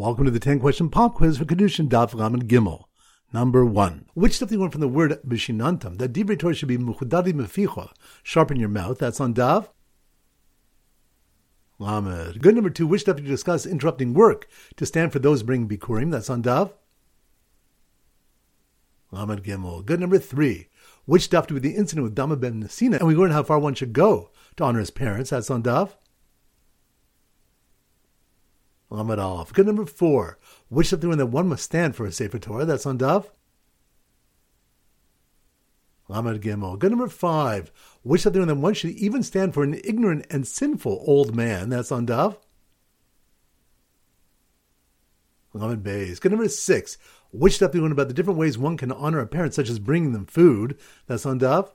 Welcome to the 10 question pop quiz for Kiddushin Daf Lamed Gimel. Number one. Which stuff do you want from the word Bishinantam? That Divrei Torah should be Mechudadim B'ficha. Sharpen your mouth. That's on Daf. Lamed. Good number two. Which stuff do you discuss interrupting work to stand for those bringing Bikurim? That's on Daf. Lamed Gimel. Good number three. Which stuff do we the incident with Dama ben Nesina? And we learn how far one should go to honor his parents. That's on Daf. Lamed Aleph. Good number four. Which something that one must stand for a Sefer Torah? That's on Daf. Lamed Gimel. Good number five. Which something that one should even stand for an ignorant and sinful old man? That's on Daf. Lamed Beis. Good number six. Which stuff do you about the different ways one can honor a parent, such as bringing them food? That's on Daf.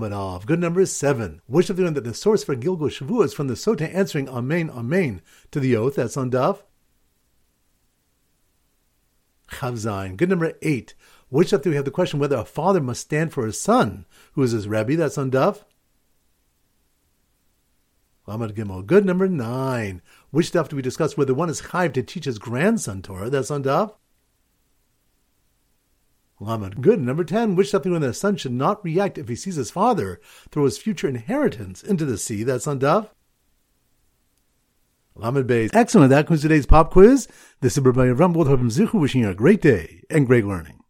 Lamed Good number is seven. Which of the that the source for Gilgul Shavua is from the Sota answering Amen, Amen to the oath. That's on Daf. Chavzain. Good number eight. Which of do we have the question whether a father must stand for his son, who is his Rebbe? That's on Daf. Lamed Gimel. Good number nine. Which stuff do we discuss whether one is chayv to teach his grandson Torah? That's on Daf. Lamed. Good. Number 10, which something when the son should not react if he sees his father throw his future inheritance into the sea. That's on Daf. Lamed Beis. Excellent. That concludes today's pop quiz. This is Rabbi Ram Zichu wishing you a great day and great learning.